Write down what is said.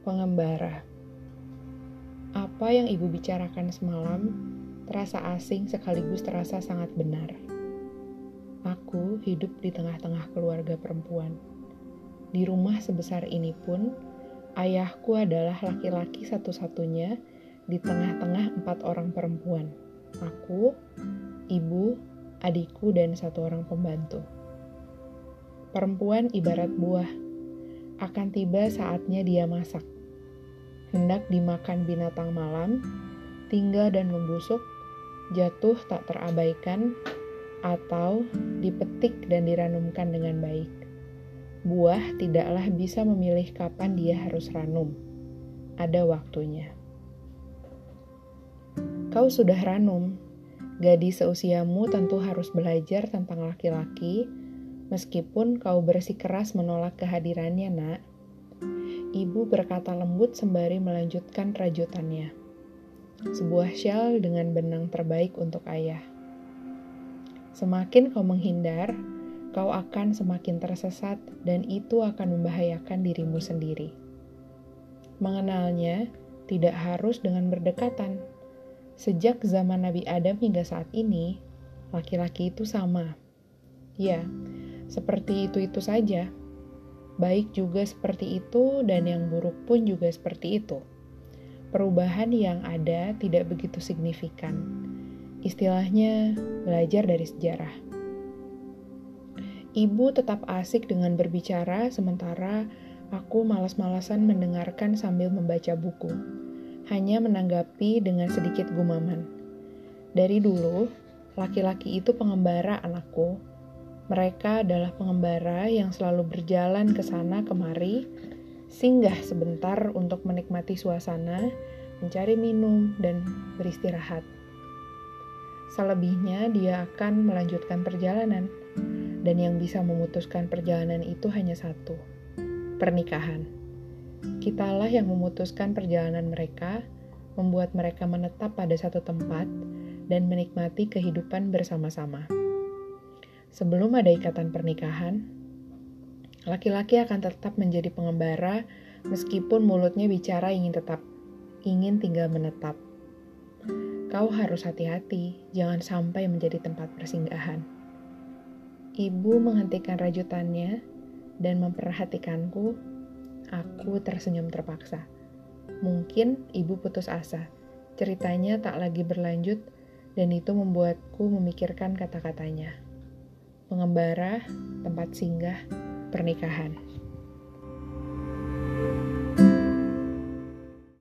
Pengembara Apa yang ibu bicarakan semalam terasa asing sekaligus terasa sangat benar. Aku hidup di tengah-tengah keluarga perempuan. Di rumah sebesar ini pun, ayahku adalah laki-laki satu-satunya di tengah-tengah empat orang perempuan. Aku, ibu, adikku, dan satu orang pembantu. Perempuan ibarat buah akan tiba saatnya dia masak. Hendak dimakan binatang malam, tinggal dan membusuk, jatuh tak terabaikan, atau dipetik dan diranumkan dengan baik. Buah tidaklah bisa memilih kapan dia harus ranum. Ada waktunya. Kau sudah ranum. Gadis seusiamu tentu harus belajar tentang laki-laki, Meskipun kau bersikeras menolak kehadirannya, nak. Ibu berkata lembut sembari melanjutkan rajutannya. Sebuah shell dengan benang terbaik untuk ayah. Semakin kau menghindar, kau akan semakin tersesat dan itu akan membahayakan dirimu sendiri. Mengenalnya tidak harus dengan berdekatan. Sejak zaman Nabi Adam hingga saat ini, laki-laki itu sama. Ya, seperti itu-itu saja. Baik juga seperti itu, dan yang buruk pun juga seperti itu. Perubahan yang ada tidak begitu signifikan. Istilahnya, belajar dari sejarah. Ibu tetap asik dengan berbicara, sementara aku malas-malasan mendengarkan sambil membaca buku. Hanya menanggapi dengan sedikit gumaman. Dari dulu, laki-laki itu pengembara anakku, mereka adalah pengembara yang selalu berjalan ke sana kemari, singgah sebentar untuk menikmati suasana, mencari minum, dan beristirahat. Selebihnya, dia akan melanjutkan perjalanan, dan yang bisa memutuskan perjalanan itu hanya satu: pernikahan. Kitalah yang memutuskan perjalanan mereka, membuat mereka menetap pada satu tempat, dan menikmati kehidupan bersama-sama. Sebelum ada ikatan pernikahan, laki-laki akan tetap menjadi pengembara meskipun mulutnya bicara ingin tetap, ingin tinggal menetap. Kau harus hati-hati, jangan sampai menjadi tempat persinggahan. Ibu menghentikan rajutannya dan memperhatikanku. Aku tersenyum terpaksa. Mungkin ibu putus asa. Ceritanya tak lagi berlanjut dan itu membuatku memikirkan kata-katanya pengembara, tempat singgah, pernikahan.